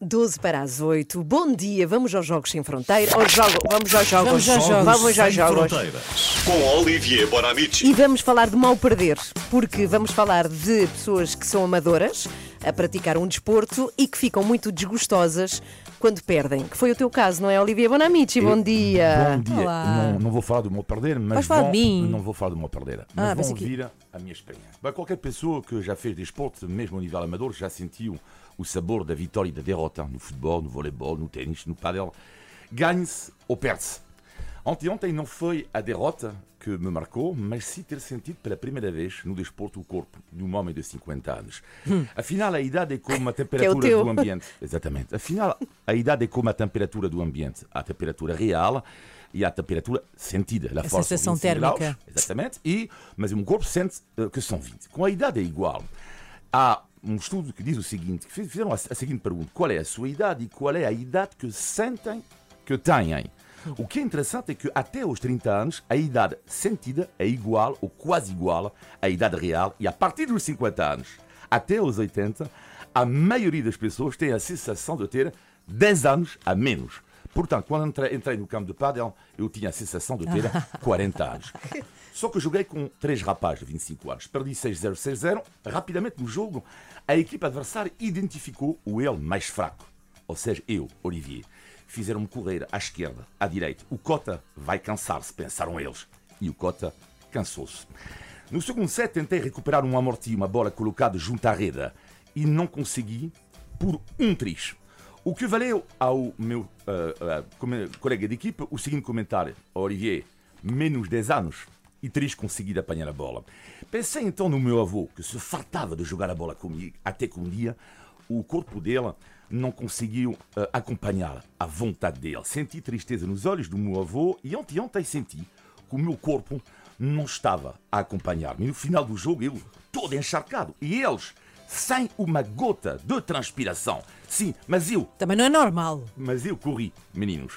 12 para as 8. Bom dia, vamos aos Jogos Sem Fronteira. Jogo, vamos aos Jogos. Vamos aos Jogos Vamos aos Sem Jogos. Fronteiras. Com Olivier Bonamici. E vamos falar de mal perder, porque vamos falar de pessoas que são amadoras a praticar um desporto e que ficam muito desgostosas quando perdem. Que foi o teu caso, não é, Olivia Bonamici? Bom dia. Bom dia. Olá. Não, não vou falar do meu perder, mas Vais falar vão- de mim? não vou falar do meu perder. Ah, Mas pensei vão que- ouvir a minha experiência. Bem, qualquer pessoa que já fez desporto, mesmo ao nível amador, já sentiu o sabor da vitória e da derrota no futebol, no voleibol, no ténis, no padel. Ganhe-se ou perde-se. Anteontem não foi a derrota que me marcou, mas sim ter sentido pela primeira vez no desporto o corpo de um homem de 50 anos. Afinal, a idade é como a temperatura teu. do ambiente. Exatamente. Afinal, a idade é como a temperatura do ambiente. A temperatura real e a temperatura sentida. A, força sensação 25 térmica. Graus, exatamente. E, mas um corpo sente eh, que são 20. Com a idade é igual. Há um estudo que diz o seguinte, que fizeram a, a seguinte pergunta. Qual é a sua idade e qual é a idade que sentem que têm? O que é interessante é que até aos 30 anos, a idade sentida é igual ou quase igual à idade real e a partir dos 50 anos até aos 80, a maioria das pessoas tem a sensação de ter 10 anos a menos. Portanto, quando entrei, entrei no campo de pádel, eu tinha a sensação de ter 40 anos. Só que joguei com três rapazes de 25 anos. Perdi 6-0, 6-0. Rapidamente no jogo, a equipe adversária identificou o ele mais fraco. Ou seja, eu, Olivier. Fizeram-me correr à esquerda, à direita. O Cota vai cansar-se, pensaram eles. E o Cota cansou-se. No segundo set, tentei recuperar um amorti, uma bola colocada junto à rede. E não consegui por um triz. O que valeu ao meu ah, come- colega de equipe o seguinte comentário: Olivier, menos 10 anos e teres conseguido apanhar a bola. Pensei então no meu avô, que se fartava de jogar a bola comigo, até que um dia o corpo dele não conseguiu ah, acompanhar a vontade dele. Senti tristeza nos olhos do meu avô e ontem, ontem senti que o meu corpo não estava a acompanhar-me. E no final do jogo, eu todo encharcado. E eles, sem uma gota de transpiração. Sim, mas eu Também não é normal. mas eu corri, meninos.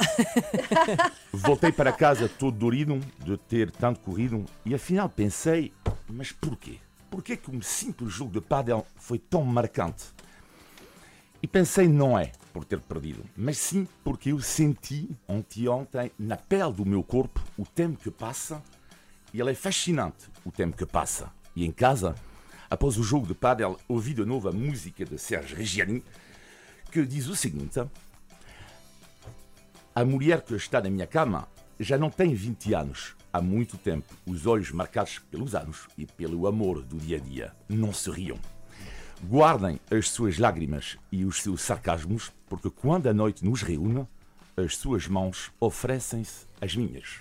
Voltei para casa todo dorido de ter tanto corrido e afinal pensei, mas porquê? Porquê que um simples jogo de pádel foi tão marcante? E pensei, não é por ter perdido, mas sim porque eu senti ontem na pele do meu corpo o tempo que passa e ele é fascinante o tempo que passa. E em casa, após o jogo de pádel, ouvi de novo a música de Serge Reggiani que diz o seguinte: A mulher que está na minha cama já não tem 20 anos. Há muito tempo, os olhos marcados pelos anos e pelo amor do dia a dia não se riam. Guardem as suas lágrimas e os seus sarcasmos, porque quando a noite nos reúne, as suas mãos oferecem-se às minhas.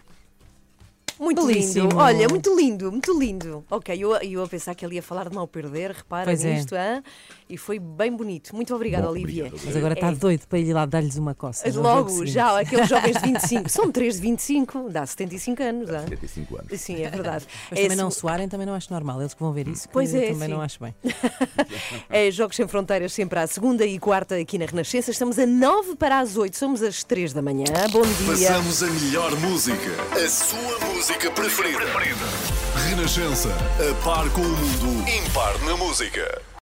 Muito Belíssimo. lindo. Olha, muito lindo, muito lindo. Ok, eu, eu a pensar que ele ia falar de mal perder, repara Pois é. nisto, hã? E foi bem bonito. Muito obrigada, Bom, Olivia. obrigado. Mas agora está É. doido para ir lá dar-lhes uma coça. Logo, já, aqueles jovens de 25. São três de 25, dá 75 anos. hã? 75 anos. Sim, é verdade. Mas é, também não soarem, também não acho normal. Eles que vão ver isso, que Pois é, também sim. não acho bem. é Jogos Sem Fronteiras sempre à segunda e quarta aqui na Renascença. Estamos a 9 para as 8, somos às 3 da manhã. Bom dia. Passamos a melhor música. A sua música preferida. Renascença. A par com o mundo. Impar na música.